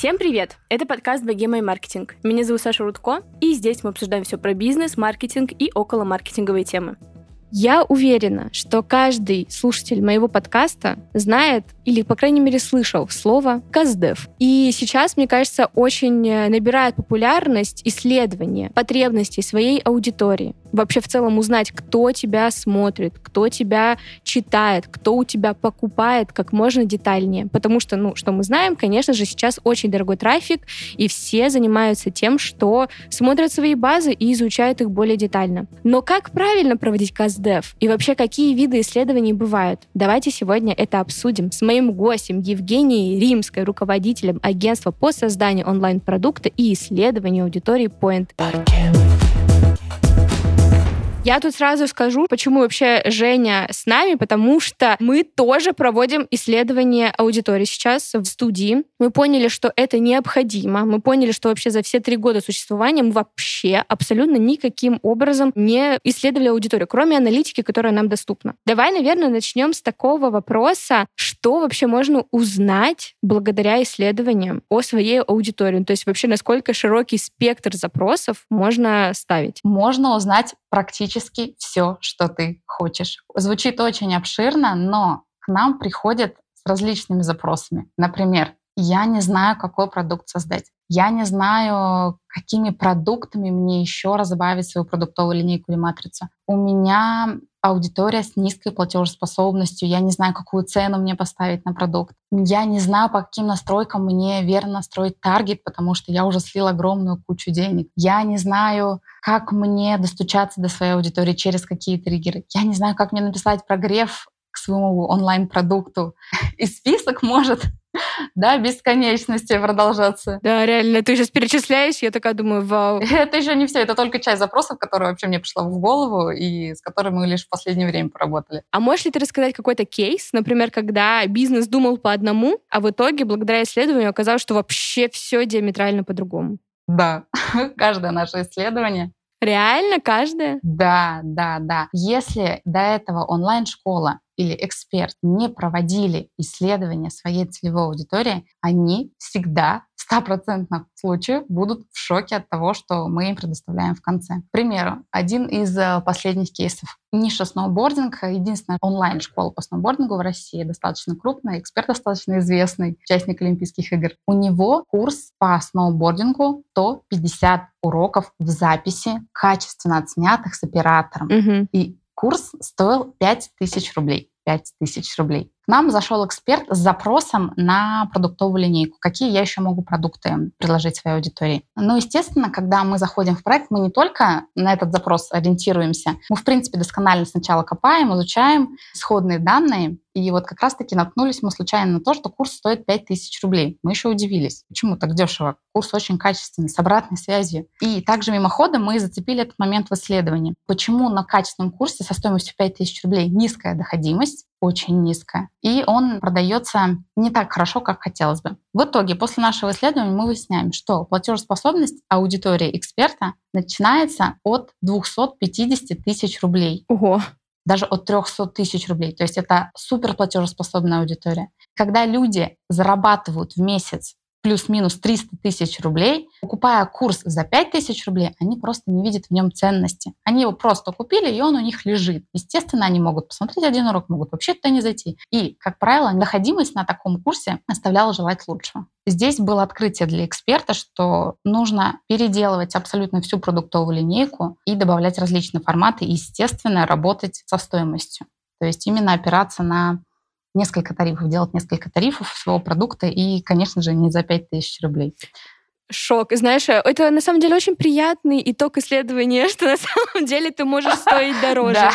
Всем привет! Это подкаст «Богема и маркетинг». Меня зовут Саша Рудко, и здесь мы обсуждаем все про бизнес, маркетинг и около маркетинговые темы. Я уверена, что каждый слушатель моего подкаста знает или, по крайней мере, слышал слово «каздев». И сейчас, мне кажется, очень э, набирает популярность исследование потребностей своей аудитории. Вообще в целом узнать, кто тебя смотрит, кто тебя читает, кто у тебя покупает как можно детальнее. Потому что, ну, что мы знаем, конечно же, сейчас очень дорогой трафик, и все занимаются тем, что смотрят свои базы и изучают их более детально. Но как правильно проводить каздев? И вообще, какие виды исследований бывают? Давайте сегодня это обсудим с моим гостем Евгенией Римской, руководителем агентства по созданию онлайн-продукта и исследованию аудитории Point. Я тут сразу скажу, почему вообще Женя с нами, потому что мы тоже проводим исследование аудитории сейчас в студии. Мы поняли, что это необходимо. Мы поняли, что вообще за все три года существования мы вообще абсолютно никаким образом не исследовали аудиторию, кроме аналитики, которая нам доступна. Давай, наверное, начнем с такого вопроса, что вообще можно узнать благодаря исследованиям о своей аудитории? То есть вообще насколько широкий спектр запросов можно ставить? Можно узнать практически все, что ты хочешь. Звучит очень обширно, но к нам приходят с различными запросами. Например, я не знаю, какой продукт создать. Я не знаю, какими продуктами мне еще разбавить свою продуктовую линейку или матрицу. У меня аудитория с низкой платежеспособностью, я не знаю, какую цену мне поставить на продукт. Я не знаю, по каким настройкам мне верно настроить таргет, потому что я уже слил огромную кучу денег. Я не знаю, как мне достучаться до своей аудитории через какие триггеры. Я не знаю, как мне написать прогрев к своему онлайн-продукту. И список может да, бесконечности продолжаться. Да, реально, ты сейчас перечисляешь, я такая думаю, вау. Это еще не все, это только часть запросов, которые вообще мне пришла в голову и с которыми мы лишь в последнее время поработали. А можешь ли ты рассказать какой-то кейс, например, когда бизнес думал по одному, а в итоге, благодаря исследованию, оказалось, что вообще все диаметрально по-другому? Да, каждое наше исследование Реально каждое? Да, да, да. Если до этого онлайн-школа или эксперт не проводили исследования своей целевой аудитории, они всегда в стопроцентных случаях будут в шоке от того, что мы им предоставляем в конце. К примеру, один из э, последних кейсов. Ниша сноубординг, единственная онлайн-школа по сноубордингу в России, достаточно крупная, эксперт достаточно известный, участник Олимпийских игр. У него курс по сноубордингу 150 уроков в записи, качественно отснятых с оператором. Угу. И курс стоил 5000 рублей. 5 тысяч рублей. К нам зашел эксперт с запросом на продуктовую линейку. Какие я еще могу продукты предложить своей аудитории? Ну, естественно, когда мы заходим в проект, мы не только на этот запрос ориентируемся, мы, в принципе, досконально сначала копаем, изучаем исходные данные, и вот как раз-таки наткнулись мы случайно на то, что курс стоит 5000 рублей. Мы еще удивились. Почему так дешево? Курс очень качественный, с обратной связью. И также мимоходом мы зацепили этот момент в исследовании. Почему на качественном курсе со стоимостью 5000 рублей низкая доходимость, очень низкая, и он продается не так хорошо, как хотелось бы. В итоге, после нашего исследования мы выясняем, что платежеспособность аудитории эксперта начинается от 250 тысяч рублей. Ого даже от 300 тысяч рублей. То есть это супер платежеспособная аудитория. Когда люди зарабатывают в месяц плюс-минус 300 тысяч рублей, покупая курс за 5 тысяч рублей, они просто не видят в нем ценности. Они его просто купили, и он у них лежит. Естественно, они могут посмотреть один урок, могут вообще туда не зайти. И, как правило, доходимость на таком курсе оставляла желать лучшего. Здесь было открытие для эксперта, что нужно переделывать абсолютно всю продуктовую линейку и добавлять различные форматы, и, естественно, работать со стоимостью. То есть именно опираться на несколько тарифов, делать несколько тарифов своего продукта и, конечно же, не за 5000 рублей. Шок. Знаешь, это на самом деле очень приятный итог исследования, что на самом деле ты можешь стоить дороже. Да,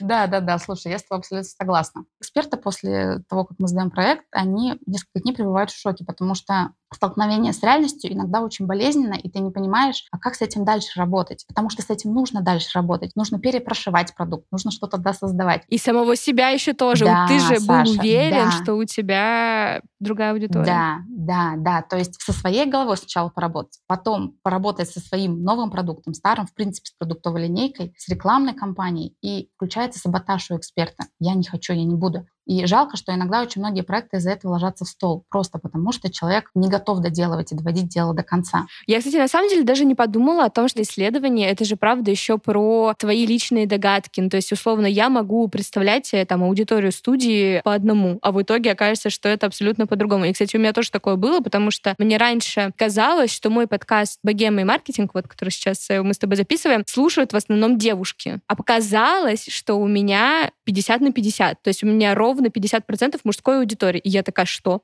да, да, да. Слушай, я с тобой абсолютно согласна. Эксперты после того, как мы сдаем проект, они несколько дней пребывают в шоке, потому что столкновение с реальностью иногда очень болезненно, и ты не понимаешь, а как с этим дальше работать. Потому что с этим нужно дальше работать. Нужно перепрошивать продукт, нужно что-то да создавать. И самого себя еще тоже. Да, ты же Саша, был уверен, да. что у тебя другая аудитория. Да, да, да. То есть со своей головой сначала поработать, потом поработать со своим новым продуктом, старым, в принципе, с продуктовой линейкой, с рекламной кампанией, и включается саботаж у эксперта. Я не хочу, я не буду. И жалко, что иногда очень многие проекты из-за этого ложатся в стол, просто потому что человек не готов доделывать и доводить дело до конца. Я, кстати, на самом деле даже не подумала о том, что исследование — это же, правда, еще про твои личные догадки. Ну, то есть, условно, я могу представлять э, там аудиторию студии по одному, а в итоге окажется, что это абсолютно по-другому. И, кстати, у меня тоже такое было, потому что мне раньше казалось, что мой подкаст «Богема и маркетинг», вот, который сейчас э, мы с тобой записываем, слушают в основном девушки. А показалось, что у меня 50 на 50. То есть у меня ровно 50% мужской аудитории. И я такая, что?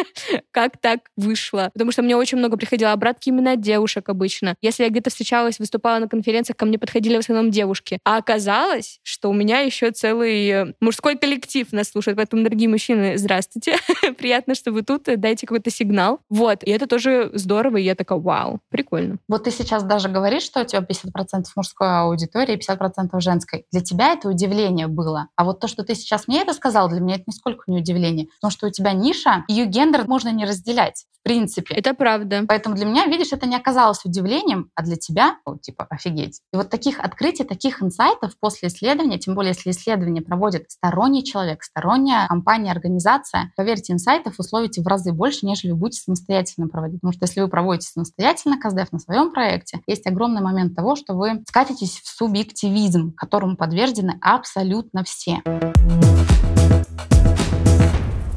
как так вышло? Потому что мне очень много приходило обратки именно от девушек обычно. Если я где-то встречалась, выступала на конференциях, ко мне подходили в основном девушки. А оказалось, что у меня еще целый э, мужской коллектив нас слушает. Поэтому, дорогие мужчины, здравствуйте. Приятно, что вы тут. Дайте какой-то сигнал. Вот. И это тоже здорово. И я такая, вау, прикольно. Вот ты сейчас даже говоришь, что у тебя 50% мужской аудитории, 50% женской. Для тебя это удивление было. А вот то, что ты сейчас мне это сказал, для меня это нисколько не удивление. Потому что у тебя ниша, ее гендер можно не разделять принципе. Это правда. Поэтому для меня, видишь, это не оказалось удивлением, а для тебя, ну, типа, офигеть. И вот таких открытий, таких инсайтов после исследования, тем более, если исследование проводит сторонний человек, сторонняя компания, организация, поверьте, инсайтов условите в разы больше, нежели вы будете самостоятельно проводить. Потому что если вы проводите самостоятельно КСДФ на своем проекте, есть огромный момент того, что вы скатитесь в субъективизм, которому подвержены абсолютно все.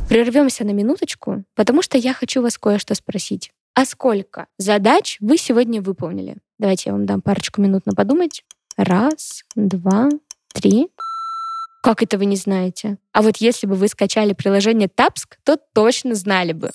Прервемся на минуточку, потому что я хочу вас кое-что спросить. А сколько задач вы сегодня выполнили? Давайте я вам дам парочку минут на подумать. Раз, два, три. Как это вы не знаете? А вот если бы вы скачали приложение Тапск, то точно знали бы.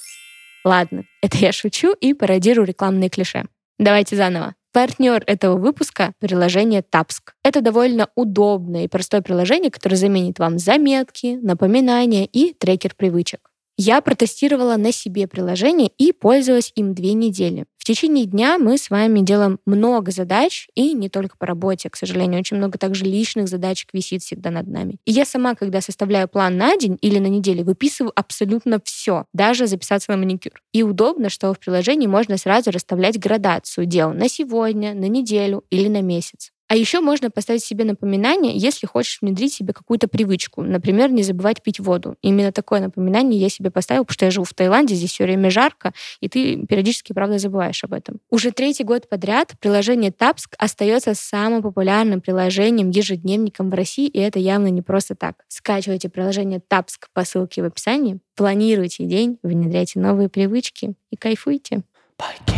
Ладно, это я шучу и пародирую рекламные клише. Давайте заново. Партнер этого выпуска — приложение Tapsk. Это довольно удобное и простое приложение, которое заменит вам заметки, напоминания и трекер привычек. Я протестировала на себе приложение и пользовалась им две недели. В течение дня мы с вами делаем много задач, и не только по работе, к сожалению, очень много также личных задачек висит всегда над нами. И я сама, когда составляю план на день или на неделю, выписываю абсолютно все, даже записаться на маникюр. И удобно, что в приложении можно сразу расставлять градацию дел на сегодня, на неделю или на месяц. А еще можно поставить себе напоминание, если хочешь внедрить себе какую-то привычку. Например, не забывать пить воду. Именно такое напоминание я себе поставила, потому что я живу в Таиланде, здесь все время жарко, и ты периодически, правда, забываешь об этом. Уже третий год подряд приложение Тапск остается самым популярным приложением, ежедневником в России, и это явно не просто так. Скачивайте приложение Тапск по ссылке в описании, планируйте день, внедряйте новые привычки и кайфуйте. Bye,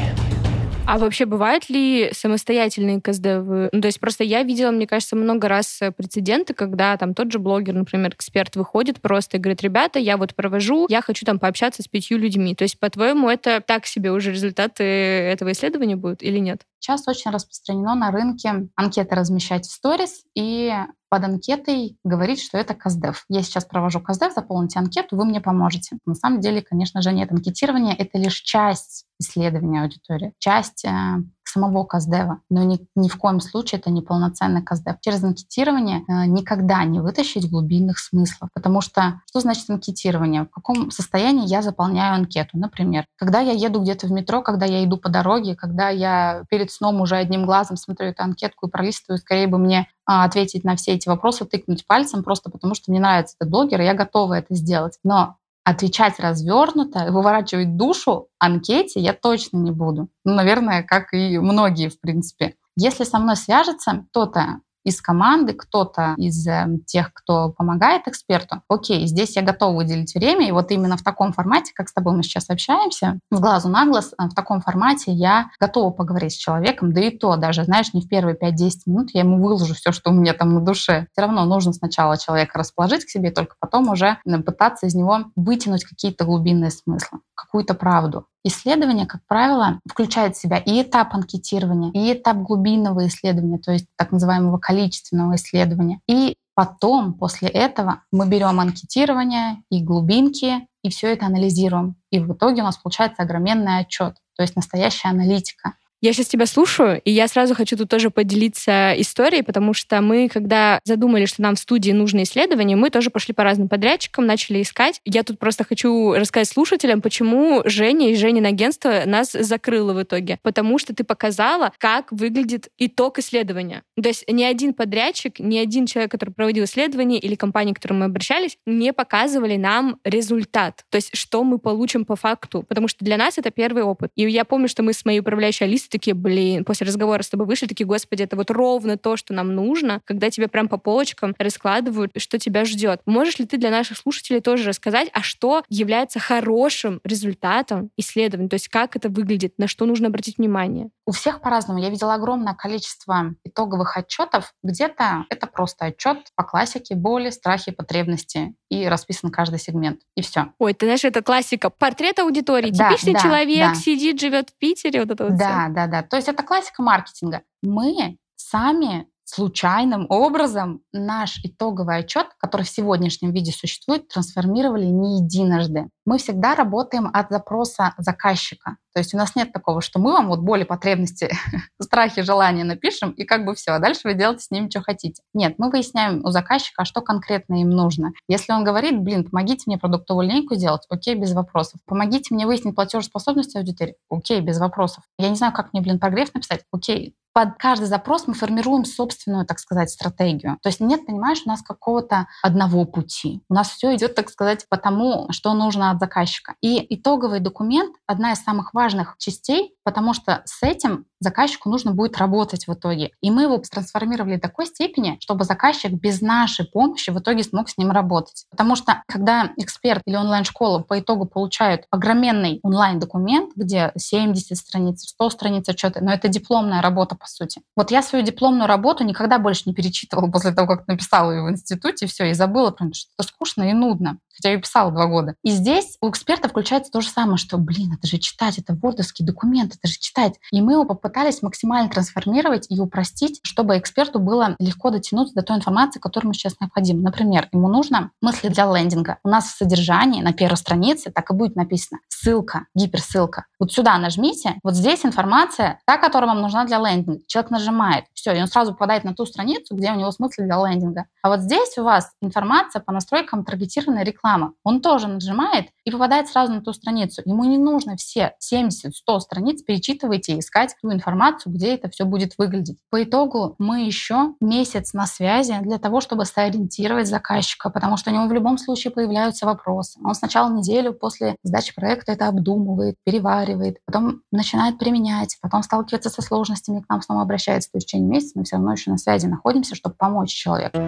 а вообще бывают ли самостоятельные КСД? Ну, то есть просто я видела, мне кажется, много раз э, прецеденты, когда там тот же блогер, например, эксперт выходит просто и говорит, ребята, я вот провожу, я хочу там пообщаться с пятью людьми. То есть, по-твоему, это так себе уже результаты этого исследования будут или нет? Сейчас очень распространено на рынке анкеты размещать в сторис и под анкетой говорить, что это КАЗДЕФ. Я сейчас провожу КАЗДЕФ, заполните анкету, вы мне поможете. На самом деле, конечно же, нет. Анкетирование — это лишь часть исследования аудитории, часть э, самого КАЗДЕВа, но ни, ни в коем случае это не полноценный КАЗДЕВ. Через анкетирование э, никогда не вытащить глубинных смыслов, потому что что значит анкетирование? В каком состоянии я заполняю анкету? Например, когда я еду где-то в метро, когда я иду по дороге, когда я перед сном уже одним глазом смотрю эту анкетку и пролистываю, скорее бы мне а, ответить на все эти вопросы, тыкнуть пальцем, просто потому что мне нравится этот блогер, и я готова это сделать. Но отвечать развернуто, выворачивать душу анкете я точно не буду. Ну, наверное, как и многие, в принципе. Если со мной свяжется кто-то из команды, кто-то из э, тех, кто помогает эксперту, окей, здесь я готова выделить время, и вот именно в таком формате, как с тобой мы сейчас общаемся, с глазу на глаз, э, в таком формате я готова поговорить с человеком, да и то даже, знаешь, не в первые 5-10 минут я ему выложу все, что у меня там на душе. Все равно нужно сначала человека расположить к себе, только потом уже э, пытаться из него вытянуть какие-то глубинные смыслы, какую-то правду. Исследование, как правило, включает в себя и этап анкетирования, и этап глубинного исследования, то есть так называемого количественного исследования. И потом, после этого, мы берем анкетирование и глубинки, и все это анализируем. И в итоге у нас получается огроменный отчет, то есть настоящая аналитика. Я сейчас тебя слушаю, и я сразу хочу тут тоже поделиться историей, потому что мы, когда задумали, что нам в студии нужно исследование, мы тоже пошли по разным подрядчикам, начали искать. Я тут просто хочу рассказать слушателям, почему Женя и Женин агентство нас закрыло в итоге. Потому что ты показала, как выглядит итог исследования. То есть ни один подрядчик, ни один человек, который проводил исследование или компания, к которой мы обращались, не показывали нам результат. То есть что мы получим по факту. Потому что для нас это первый опыт. И я помню, что мы с моей управляющей Алисой такие, блин, после разговора с тобой вышли, такие, господи, это вот ровно то, что нам нужно, когда тебе прям по полочкам раскладывают, что тебя ждет. Можешь ли ты для наших слушателей тоже рассказать, а что является хорошим результатом исследования? То есть как это выглядит, на что нужно обратить внимание? У всех по-разному. Я видела огромное количество итоговых отчетов. Где-то это просто отчет по классике боли, страхи, потребности. И расписан каждый сегмент. И все. Ой, ты знаешь, это классика. Портрет аудитории. Да, Типичный да, человек да. сидит, живет в Питере. Вот это вот да, все. да, да. То есть это классика маркетинга. Мы сами случайным образом наш итоговый отчет, который в сегодняшнем виде существует, трансформировали не единожды. Мы всегда работаем от запроса заказчика. То есть у нас нет такого, что мы вам вот боли, потребности, страхи, желания напишем, и как бы все, а дальше вы делаете с ними, что хотите. Нет, мы выясняем у заказчика, а что конкретно им нужно. Если он говорит, блин, помогите мне продуктовую линейку сделать, окей, без вопросов. Помогите мне выяснить платежеспособность аудитории, окей, без вопросов. Я не знаю, как мне, блин, прогресс написать, окей, под каждый запрос мы формируем собственную, так сказать, стратегию. То есть нет, понимаешь, у нас какого-то одного пути. У нас все идет, так сказать, по тому, что нужно от заказчика. И итоговый документ — одна из самых важных частей, потому что с этим заказчику нужно будет работать в итоге. И мы его трансформировали до такой степени, чтобы заказчик без нашей помощи в итоге смог с ним работать. Потому что когда эксперт или онлайн-школа по итогу получают огроменный онлайн-документ, где 70 страниц, 100 страниц отчета, но это дипломная работа по сути. Вот я свою дипломную работу никогда больше не перечитывала после того, как написала ее в институте, все, и забыла, потому что это скучно и нудно хотя я писала два года. И здесь у эксперта включается то же самое, что, блин, это же читать, это вордовский документ, это же читать. И мы его попытались максимально трансформировать и упростить, чтобы эксперту было легко дотянуться до той информации, которую ему сейчас необходимо. Например, ему нужно мысли для лендинга. У нас в содержании на первой странице так и будет написано ссылка, гиперссылка. Вот сюда нажмите, вот здесь информация, та, которая вам нужна для лендинга. Человек нажимает, все, и он сразу попадает на ту страницу, где у него смысл для лендинга. А вот здесь у вас информация по настройкам таргетированной рекламы. Он тоже нажимает и попадает сразу на ту страницу. Ему не нужно все 70-100 страниц перечитывать и искать ту информацию, где это все будет выглядеть. По итогу мы еще месяц на связи для того, чтобы сориентировать заказчика, потому что у него в любом случае появляются вопросы. Он сначала неделю после сдачи проекта это обдумывает, переваривает, потом начинает применять, потом сталкивается со сложностями, к нам снова обращается. То есть в течение месяца мы все равно еще на связи находимся, чтобы помочь человеку.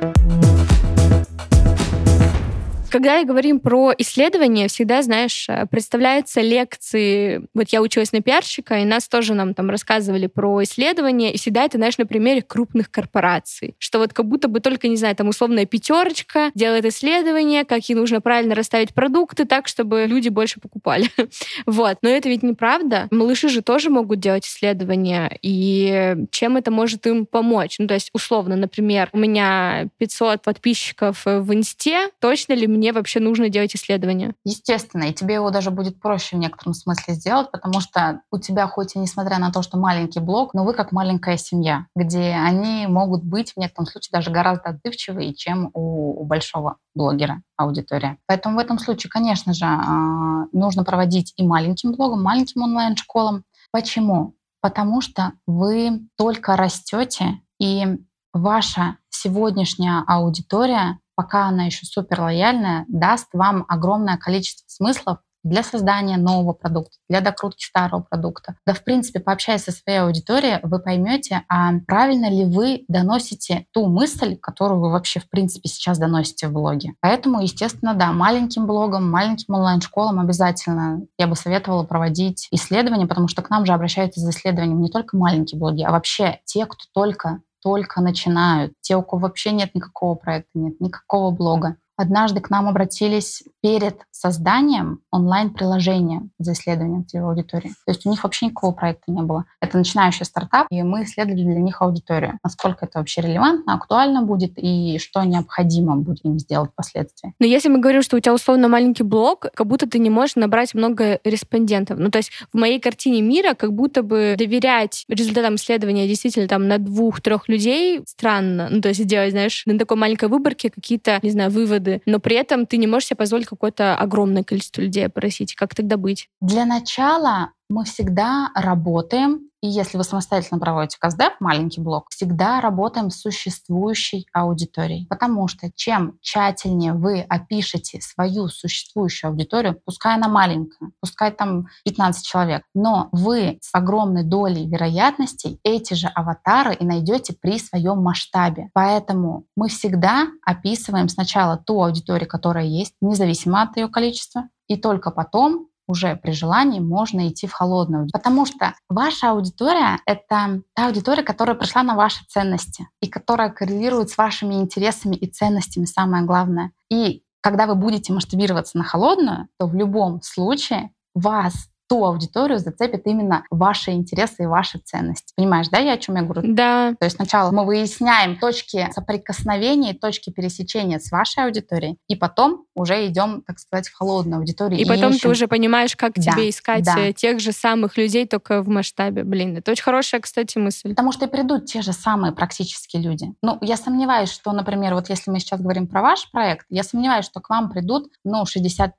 Когда говорим про исследования, всегда, знаешь, э, представляются лекции. Вот я училась на пиарщика, и нас тоже нам там рассказывали про исследования, и всегда это, знаешь, на примере крупных корпораций. Что вот как будто бы только, не знаю, там условная пятерочка делает исследования, как ей нужно правильно расставить продукты так, чтобы люди больше покупали. вот. Но это ведь неправда. Малыши же тоже могут делать исследования, и чем это может им помочь? Ну, то есть, условно, например, у меня 500 подписчиков в Инсте, точно ли мне вообще нужно делать исследования? Естественно, и тебе его даже будет проще в некотором смысле сделать, потому что у тебя хоть и несмотря на то, что маленький блог, но вы как маленькая семья, где они могут быть в некотором случае даже гораздо отзывчивее, чем у, у большого блогера аудитория. Поэтому в этом случае, конечно же, а, нужно проводить и маленьким блогом, маленьким онлайн-школам. Почему? Потому что вы только растете, и ваша сегодняшняя аудитория пока она еще супер лояльная, даст вам огромное количество смыслов для создания нового продукта, для докрутки старого продукта. Да, в принципе, пообщаясь со своей аудиторией, вы поймете, а правильно ли вы доносите ту мысль, которую вы вообще, в принципе, сейчас доносите в блоге. Поэтому, естественно, да, маленьким блогом, маленьким онлайн-школам обязательно я бы советовала проводить исследования, потому что к нам же обращаются за исследованием не только маленькие блоги, а вообще те, кто только только начинают, те, у кого вообще нет никакого проекта, нет никакого блога. Однажды к нам обратились перед созданием онлайн-приложения за исследованием целевой аудитории. То есть у них вообще никакого проекта не было. Это начинающий стартап, и мы исследовали для них аудиторию. Насколько это вообще релевантно, актуально будет и что необходимо будет им сделать впоследствии. Но если мы говорим, что у тебя условно маленький блог, как будто ты не можешь набрать много респондентов. Ну, то есть в моей картине мира как будто бы доверять результатам исследования действительно там на двух-трех людей странно. Ну, то есть делать, знаешь, на такой маленькой выборке какие-то, не знаю, выводы. Но при этом ты не можешь себе позволить какое-то огромное количество людей опросить. Как тогда быть? Для начала мы всегда работаем, и если вы самостоятельно проводите КСДФ, маленький блок, всегда работаем с существующей аудиторией. Потому что чем тщательнее вы опишете свою существующую аудиторию, пускай она маленькая, пускай там 15 человек, но вы с огромной долей вероятностей эти же аватары и найдете при своем масштабе. Поэтому мы всегда описываем сначала ту аудиторию, которая есть, независимо от ее количества, и только потом уже при желании можно идти в холодную. Потому что ваша аудитория — это та аудитория, которая пришла на ваши ценности и которая коррелирует с вашими интересами и ценностями, самое главное. И когда вы будете масштабироваться на холодную, то в любом случае вас ту аудиторию зацепит именно ваши интересы и ваши ценности. Понимаешь, да, я о чем я говорю? Да. То есть сначала мы выясняем точки соприкосновения, точки пересечения с вашей аудиторией, и потом уже идем, так сказать, в холодную аудиторию. И, и потом ищем... ты уже понимаешь, как да, тебе искать да. Э, тех же самых людей, только в масштабе. Блин, это очень хорошая, кстати, мысль. Потому что и придут те же самые практические люди. Ну, я сомневаюсь, что, например, вот если мы сейчас говорим про ваш проект, я сомневаюсь, что к вам придут, ну, 65+.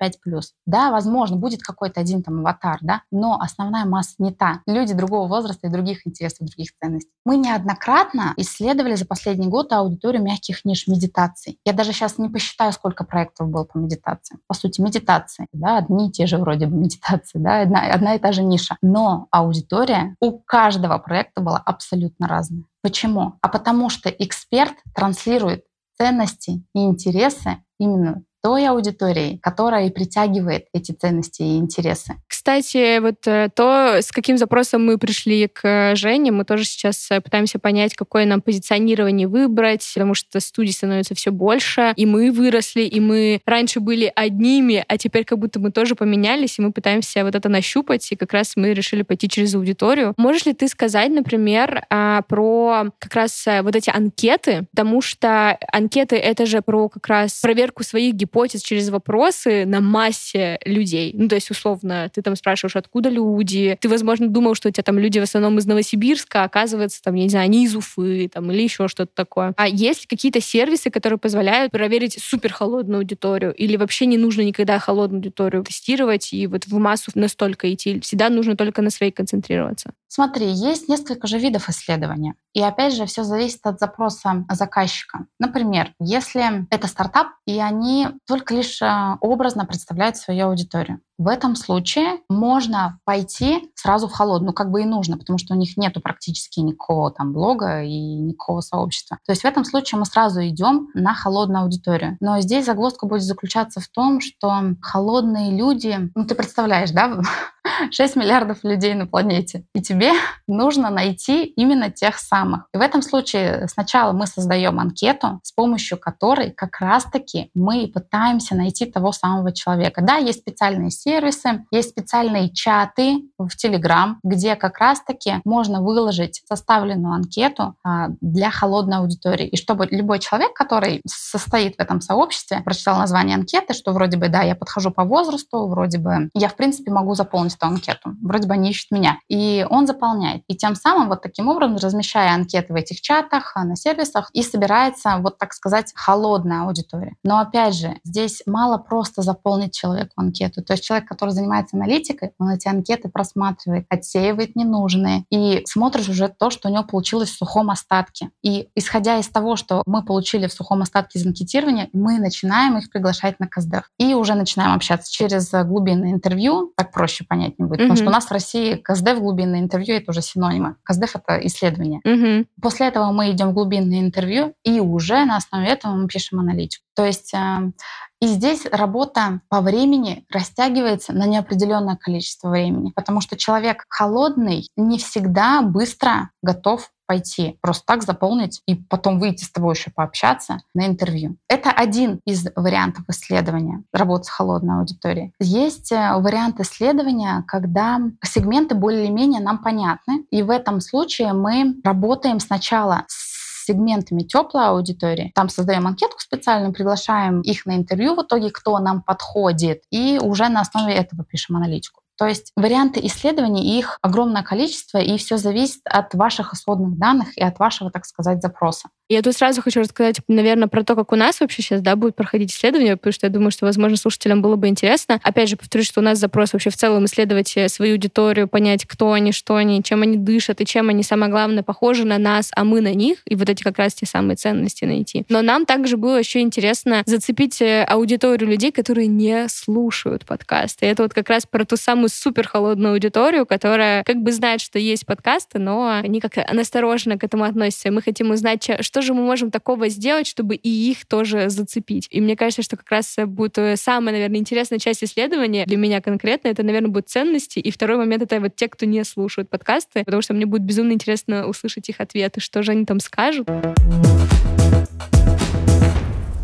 Да, возможно, будет какой-то один там аватар, аватар, да, но основная масса не та. Люди другого возраста и других интересов, других ценностей. Мы неоднократно исследовали за последний год аудиторию мягких ниш медитаций. Я даже сейчас не посчитаю, сколько проектов было по медитации. По сути, медитации, да, одни и те же вроде бы медитации, да, одна, одна и та же ниша. Но аудитория у каждого проекта была абсолютно разная. Почему? А потому что эксперт транслирует ценности и интересы именно той аудитории, которая и притягивает эти ценности и интересы. Кстати, вот э, то, с каким запросом мы пришли к Жене, мы тоже сейчас э, пытаемся понять, какое нам позиционирование выбрать, потому что студий становится все больше, и мы выросли, и мы раньше были одними, а теперь как будто мы тоже поменялись, и мы пытаемся вот это нащупать, и как раз мы решили пойти через аудиторию. Можешь ли ты сказать, например, а, про как раз э, вот эти анкеты, потому что анкеты — это же про как раз проверку своих гипотез, гипотез через вопросы на массе людей. Ну, то есть, условно, ты там спрашиваешь, откуда люди. Ты, возможно, думал, что у тебя там люди в основном из Новосибирска, а оказывается, там, я не знаю, они из Уфы, там, или еще что-то такое. А есть какие-то сервисы, которые позволяют проверить супер холодную аудиторию? Или вообще не нужно никогда холодную аудиторию тестировать и вот в массу настолько идти? Всегда нужно только на своей концентрироваться? Смотри, есть несколько же видов исследования. И опять же, все зависит от запроса заказчика. Например, если это стартап, и они только лишь а, образно представляют свою аудиторию. В этом случае можно пойти сразу в холодную, как бы и нужно, потому что у них нету практически никакого там блога и никакого сообщества. То есть в этом случае мы сразу идем на холодную аудиторию. Но здесь загвоздка будет заключаться в том, что холодные люди, ну ты представляешь, да, 6 миллиардов людей на планете, и тебе нужно найти именно тех самых. И в этом случае сначала мы создаем анкету, с помощью которой как раз-таки мы пытаемся найти того самого человека. Да, есть специальные сервисы, есть специальные чаты в Telegram, где как раз-таки можно выложить составленную анкету а, для холодной аудитории. И чтобы любой человек, который состоит в этом сообществе, прочитал название анкеты, что вроде бы, да, я подхожу по возрасту, вроде бы я, в принципе, могу заполнить эту анкету. Вроде бы они ищут меня. И он заполняет. И тем самым вот таким образом, размещая анкеты в этих чатах, а, на сервисах, и собирается, вот так сказать, холодная аудитория. Но опять же, здесь мало просто заполнить человеку анкету. То есть человек который занимается аналитикой, он эти анкеты просматривает, отсеивает ненужные и смотришь уже то, что у него получилось в сухом остатке. И исходя из того, что мы получили в сухом остатке из анкетирования, мы начинаем их приглашать на КСДФ. И уже начинаем общаться через глубинное интервью, так проще понять будет. Mm-hmm. Потому что у нас в России КСДФ, глубинное интервью — это уже синонимы. КСДФ — это исследование. Mm-hmm. После этого мы идем в глубинное интервью, и уже на основе этого мы пишем аналитику. То есть э, и здесь работа по времени растягивается на неопределенное количество времени, потому что человек холодный не всегда быстро готов пойти просто так заполнить и потом выйти с тобой еще пообщаться на интервью. Это один из вариантов исследования, работы с холодной аудиторией. Есть э, вариант исследования, когда сегменты более-менее нам понятны, и в этом случае мы работаем сначала с сегментами теплой аудитории. Там создаем анкетку специальную, приглашаем их на интервью в итоге, кто нам подходит, и уже на основе этого пишем аналитику. То есть варианты исследований, их огромное количество, и все зависит от ваших исходных данных и от вашего, так сказать, запроса. Я тут сразу хочу рассказать, наверное, про то, как у нас вообще сейчас да, будет проходить исследование, потому что я думаю, что, возможно, слушателям было бы интересно. Опять же, повторюсь, что у нас запрос вообще в целом исследовать э, свою аудиторию, понять, кто они, что они, чем они дышат и чем они, самое главное, похожи на нас, а мы на них, и вот эти как раз те самые ценности найти. Но нам также было еще интересно зацепить э, аудиторию людей, которые не слушают подкасты. И это вот как раз про ту самую супер холодную аудиторию, которая как бы знает, что есть подкасты, но они как-то настороженно к этому относятся. Мы хотим узнать, что что же мы можем такого сделать, чтобы и их тоже зацепить? И мне кажется, что как раз будет э, самая, наверное, интересная часть исследования для меня конкретно, это, наверное, будут ценности. И второй момент — это вот те, кто не слушают подкасты, потому что мне будет безумно интересно услышать их ответы, что же они там скажут.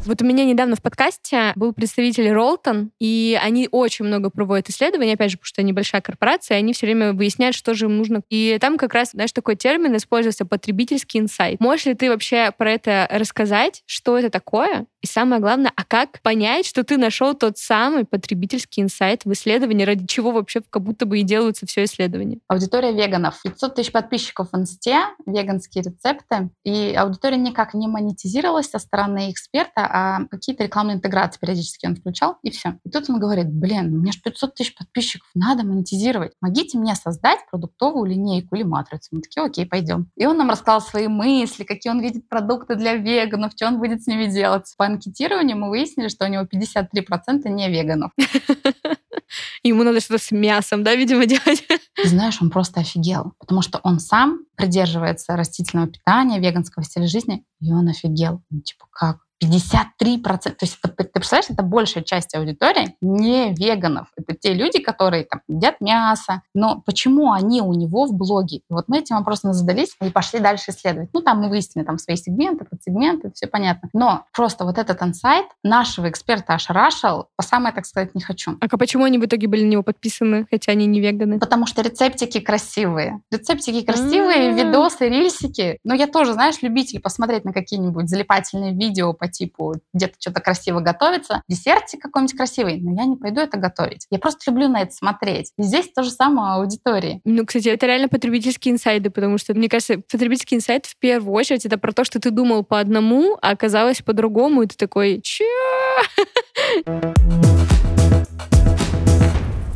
Вот у меня недавно в подкасте был представитель Ролтон, и они очень много проводят исследований, опять же, потому что они большая корпорация, и они все время выясняют, что же им нужно. И там как раз, знаешь, такой термин используется потребительский инсайт. Можешь ли ты вообще про это рассказать, что это такое? И самое главное, а как понять, что ты нашел тот самый потребительский инсайт в исследовании, ради чего вообще как будто бы и делаются все исследования? Аудитория веганов. 500 тысяч подписчиков в инсте, веганские рецепты. И аудитория никак не монетизировалась со стороны эксперта, а какие-то рекламные интеграции периодически он включал, и все. И тут он говорит, блин, у меня же 500 тысяч подписчиков, надо монетизировать. Помогите мне создать продуктовую линейку или матрицу. Мы такие, окей, пойдем. И он нам рассказал свои мысли, какие он видит продукты для веганов, что он будет с ними делать. По анкетированию мы выяснили, что у него 53% не веганов. Ему надо что-то с мясом, да, видимо, делать. знаешь, он просто офигел, потому что он сам придерживается растительного питания, веганского стиля жизни, и он офигел. Ну, типа, как? 53%. То есть это, ты представляешь, это большая часть аудитории не веганов. Это те люди, которые там, едят мясо. Но почему они у него в блоге? И вот мы этим вопросом задались и пошли дальше исследовать. Ну, там мы выяснили там свои сегменты, подсегменты, все понятно. Но просто вот этот инсайт нашего эксперта ошарашил, по самое, так сказать, не хочу. А почему они в итоге были на него подписаны, хотя они не веганы? Потому что рецептики красивые. Рецептики красивые, mm-hmm. видосы, рильсики. Но я тоже, знаешь, любитель посмотреть на какие-нибудь залипательные видео по типу где-то что-то красиво готовится, десертик какой-нибудь красивый, но я не пойду это готовить. Я просто люблю на это смотреть. И здесь то же самое аудитории. Ну, кстати, это реально потребительские инсайды, потому что, мне кажется, потребительский инсайт в первую очередь это про то, что ты думал по одному, а оказалось по-другому, и ты такой, че?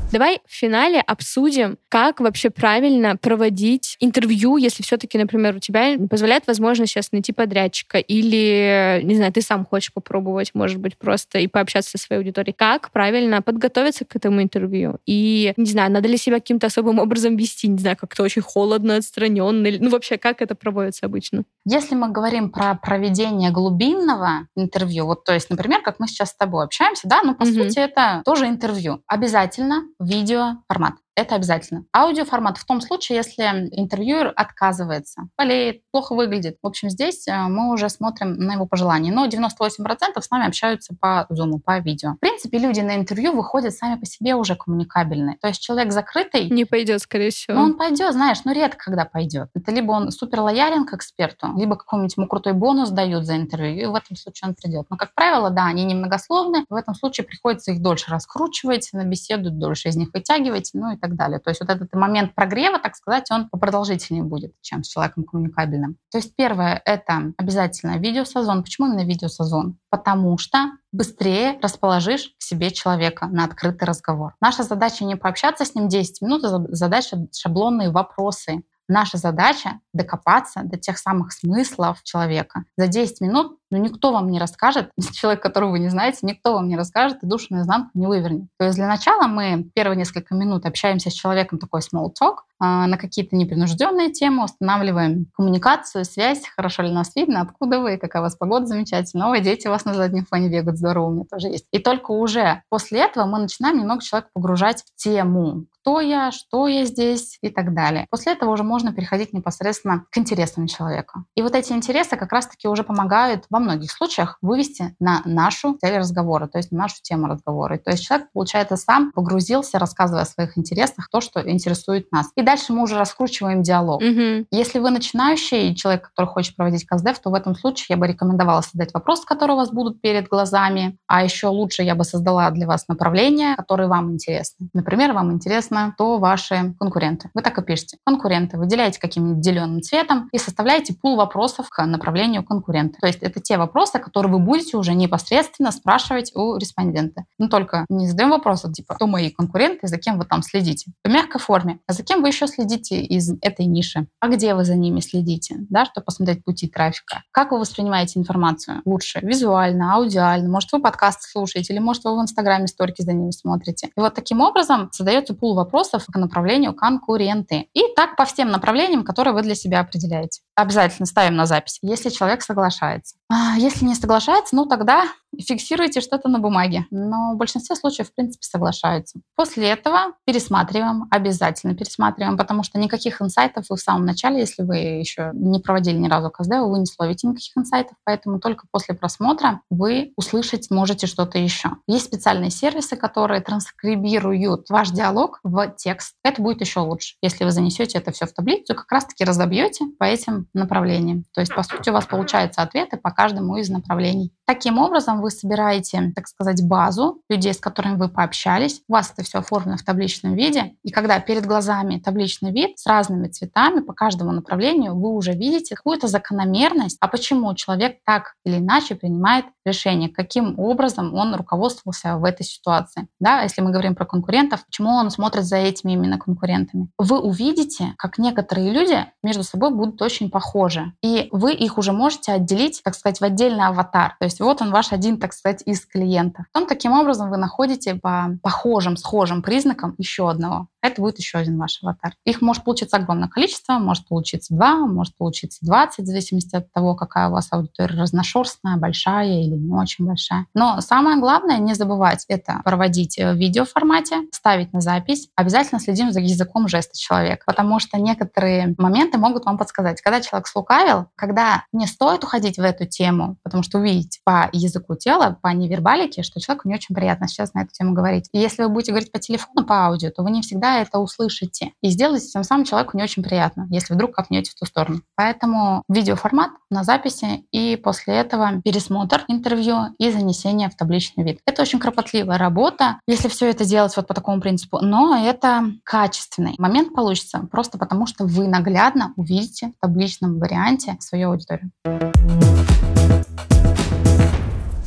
Давай в финале обсудим, как вообще правильно проводить интервью, если все-таки, например, у тебя позволяет возможность сейчас найти подрядчика или, не знаю, ты сам хочешь попробовать, может быть, просто и пообщаться со своей аудиторией. Как правильно подготовиться к этому интервью? И, не знаю, надо ли себя каким-то особым образом вести, не знаю, как-то очень холодно, отстраненно, ну вообще, как это проводится обычно? Если мы говорим про проведение глубинного интервью, вот то есть, например, как мы сейчас с тобой общаемся, да, ну по угу. сути это тоже интервью. Обязательно видео формат это обязательно. Аудиоформат в том случае, если интервьюер отказывается, болеет, плохо выглядит. В общем, здесь э, мы уже смотрим на его пожелания. Но 98% с нами общаются по Zoom, по видео. В принципе, люди на интервью выходят сами по себе уже коммуникабельные. То есть человек закрытый... Не пойдет, скорее всего. Ну, он пойдет, знаешь, но редко когда пойдет. Это либо он супер лоялен к эксперту, либо какой-нибудь ему крутой бонус дают за интервью, и в этом случае он придет. Но, как правило, да, они немногословны. В этом случае приходится их дольше раскручивать, на беседу дольше из них вытягивать, ну и так так далее. То есть вот этот момент прогрева, так сказать, он продолжительнее будет, чем с человеком коммуникабельным. То есть первое — это обязательно видеосозвон. Почему именно видеосозвон? Потому что быстрее расположишь к себе человека на открытый разговор. Наша задача не пообщаться с ним 10 минут, а задача шаблонные вопросы. Наша задача докопаться до тех самых смыслов человека. За 10 минут ну, никто вам не расскажет, человек, которого вы не знаете, никто вам не расскажет и душу наизнанку не вывернет. То есть для начала мы первые несколько минут общаемся с человеком, такой small talk, а, на какие-то непринужденные темы, устанавливаем коммуникацию, связь, хорошо ли нас видно, откуда вы, какая у вас погода замечательная, новые дети у вас на заднем фоне бегают, здорово, у меня тоже есть. И только уже после этого мы начинаем немного человека погружать в тему, кто я, что я здесь и так далее. После этого уже можно переходить непосредственно к интересам человека. И вот эти интересы как раз-таки уже помогают во многих случаях вывести на нашу цель разговора, то есть на нашу тему разговора. То есть человек, получается, сам погрузился, рассказывая о своих интересах, то, что интересует нас. И дальше мы уже раскручиваем диалог. Мгм. Если вы начинающий человек, который хочет проводить КСДФ, то в этом случае я бы рекомендовала создать вопросы, которые у вас будут перед глазами. А еще лучше я бы создала для вас направления, которые вам интересны. Например, вам интересно, кто ваши конкуренты. Вы так и пишете. Конкуренты. Выделяете каким-нибудь зеленым цветом и составляете пул вопросов к направлению конкурента. То есть это те вопросы, которые вы будете уже непосредственно спрашивать у респондента. Ну только не задаем вопросы, типа, кто мои конкуренты, за кем вы там следите. В мягкой форме. А за кем вы еще следите из этой ниши? А где вы за ними следите? Да, чтобы посмотреть пути трафика. Как вы воспринимаете информацию лучше? Визуально, аудиально? Может, вы подкаст слушаете? Или, может, вы в Инстаграме сторики за ними смотрите? И вот таким образом создается пул вопросов к направлению конкуренты. И так по всем направлениям, которые вы для себя определяете. Обязательно ставим на запись, если человек соглашается. А если не соглашается, ну тогда фиксируйте что-то на бумаге. Но в большинстве случаев, в принципе, соглашаются. После этого пересматриваем, обязательно пересматриваем, потому что никаких инсайтов вы в самом начале, если вы еще не проводили ни разу КСД, вы не словите никаких инсайтов, поэтому только после просмотра вы услышать можете что-то еще. Есть специальные сервисы, которые транскрибируют ваш диалог в текст. Это будет еще лучше. Если вы занесете это все в таблицу, как раз-таки разобьете по этим направлениям. То есть, по сути, у вас получаются ответы по каждому из направлений. Таким образом, вы собираете, так сказать, базу людей, с которыми вы пообщались. У вас это все оформлено в табличном виде. И когда перед глазами табличный вид с разными цветами по каждому направлению, вы уже видите какую-то закономерность, а почему человек так или иначе принимает решение, каким образом он руководствовался в этой ситуации. Да, если мы говорим про конкурентов, почему он смотрит за этими именно конкурентами. Вы увидите, как некоторые люди между собой будут очень похожи. И вы их уже можете отделить, так сказать, в отдельный аватар. То есть вот он ваш один, так сказать, из клиентов. Потом таким образом вы находите по похожим, схожим признакам еще одного это будет еще один ваш аватар. Их может получиться огромное количество, может получиться два, может получиться 20, в зависимости от того, какая у вас аудитория разношерстная, большая или не очень большая. Но самое главное не забывать это проводить в видеоформате, ставить на запись. Обязательно следим за языком жеста человека, потому что некоторые моменты могут вам подсказать, когда человек слукавил, когда не стоит уходить в эту тему, потому что увидите по языку тела, по невербалике, что человеку не очень приятно сейчас на эту тему говорить. И если вы будете говорить по телефону, по аудио, то вы не всегда это услышите. И сделаете тем самым человеку не очень приятно, если вдруг копнете в ту сторону. Поэтому видеоформат на записи и после этого пересмотр интервью и занесение в табличный вид. Это очень кропотливая работа, если все это делать вот по такому принципу, но это качественный момент получится просто потому, что вы наглядно увидите в табличном варианте свою аудиторию.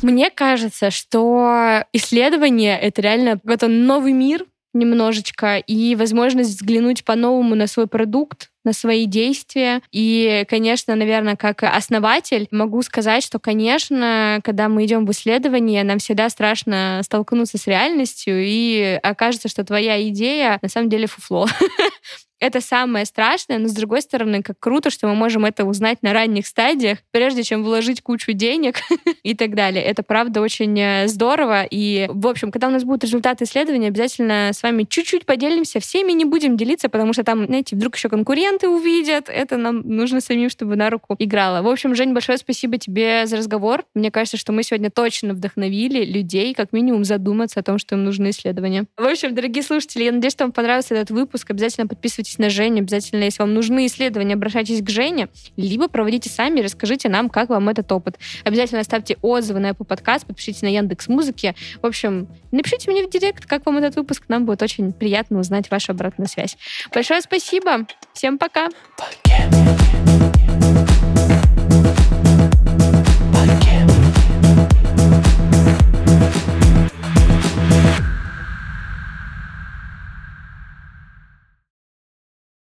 Мне кажется, что исследование — это реально какой-то новый мир, немножечко и возможность взглянуть по-новому на свой продукт, на свои действия. И, конечно, наверное, как основатель могу сказать, что, конечно, когда мы идем в исследование, нам всегда страшно столкнуться с реальностью, и окажется, что твоя идея на самом деле фуфло. Это самое страшное, но с другой стороны, как круто, что мы можем это узнать на ранних стадиях, прежде чем вложить кучу денег и так далее. Это правда очень э, здорово. И, в общем, когда у нас будут результаты исследования, обязательно с вами чуть-чуть поделимся. Всеми не будем делиться, потому что там, знаете, вдруг еще конкуренты увидят. Это нам нужно самим, чтобы на руку играло. В общем, Жень, большое спасибо тебе за разговор. Мне кажется, что мы сегодня точно вдохновили людей, как минимум, задуматься о том, что им нужны исследования. В общем, дорогие слушатели, я надеюсь, что вам понравился этот выпуск. Обязательно подписывайтесь на Женю. Обязательно, если вам нужны исследования, обращайтесь к Жене, либо проводите сами и расскажите нам, как вам этот опыт. Обязательно ставьте отзывы на Apple Podcast, подпишитесь на Яндекс Музыки. В общем, напишите мне в директ, как вам этот выпуск. Нам будет очень приятно узнать вашу обратную связь. Большое спасибо. Всем пока. Пока.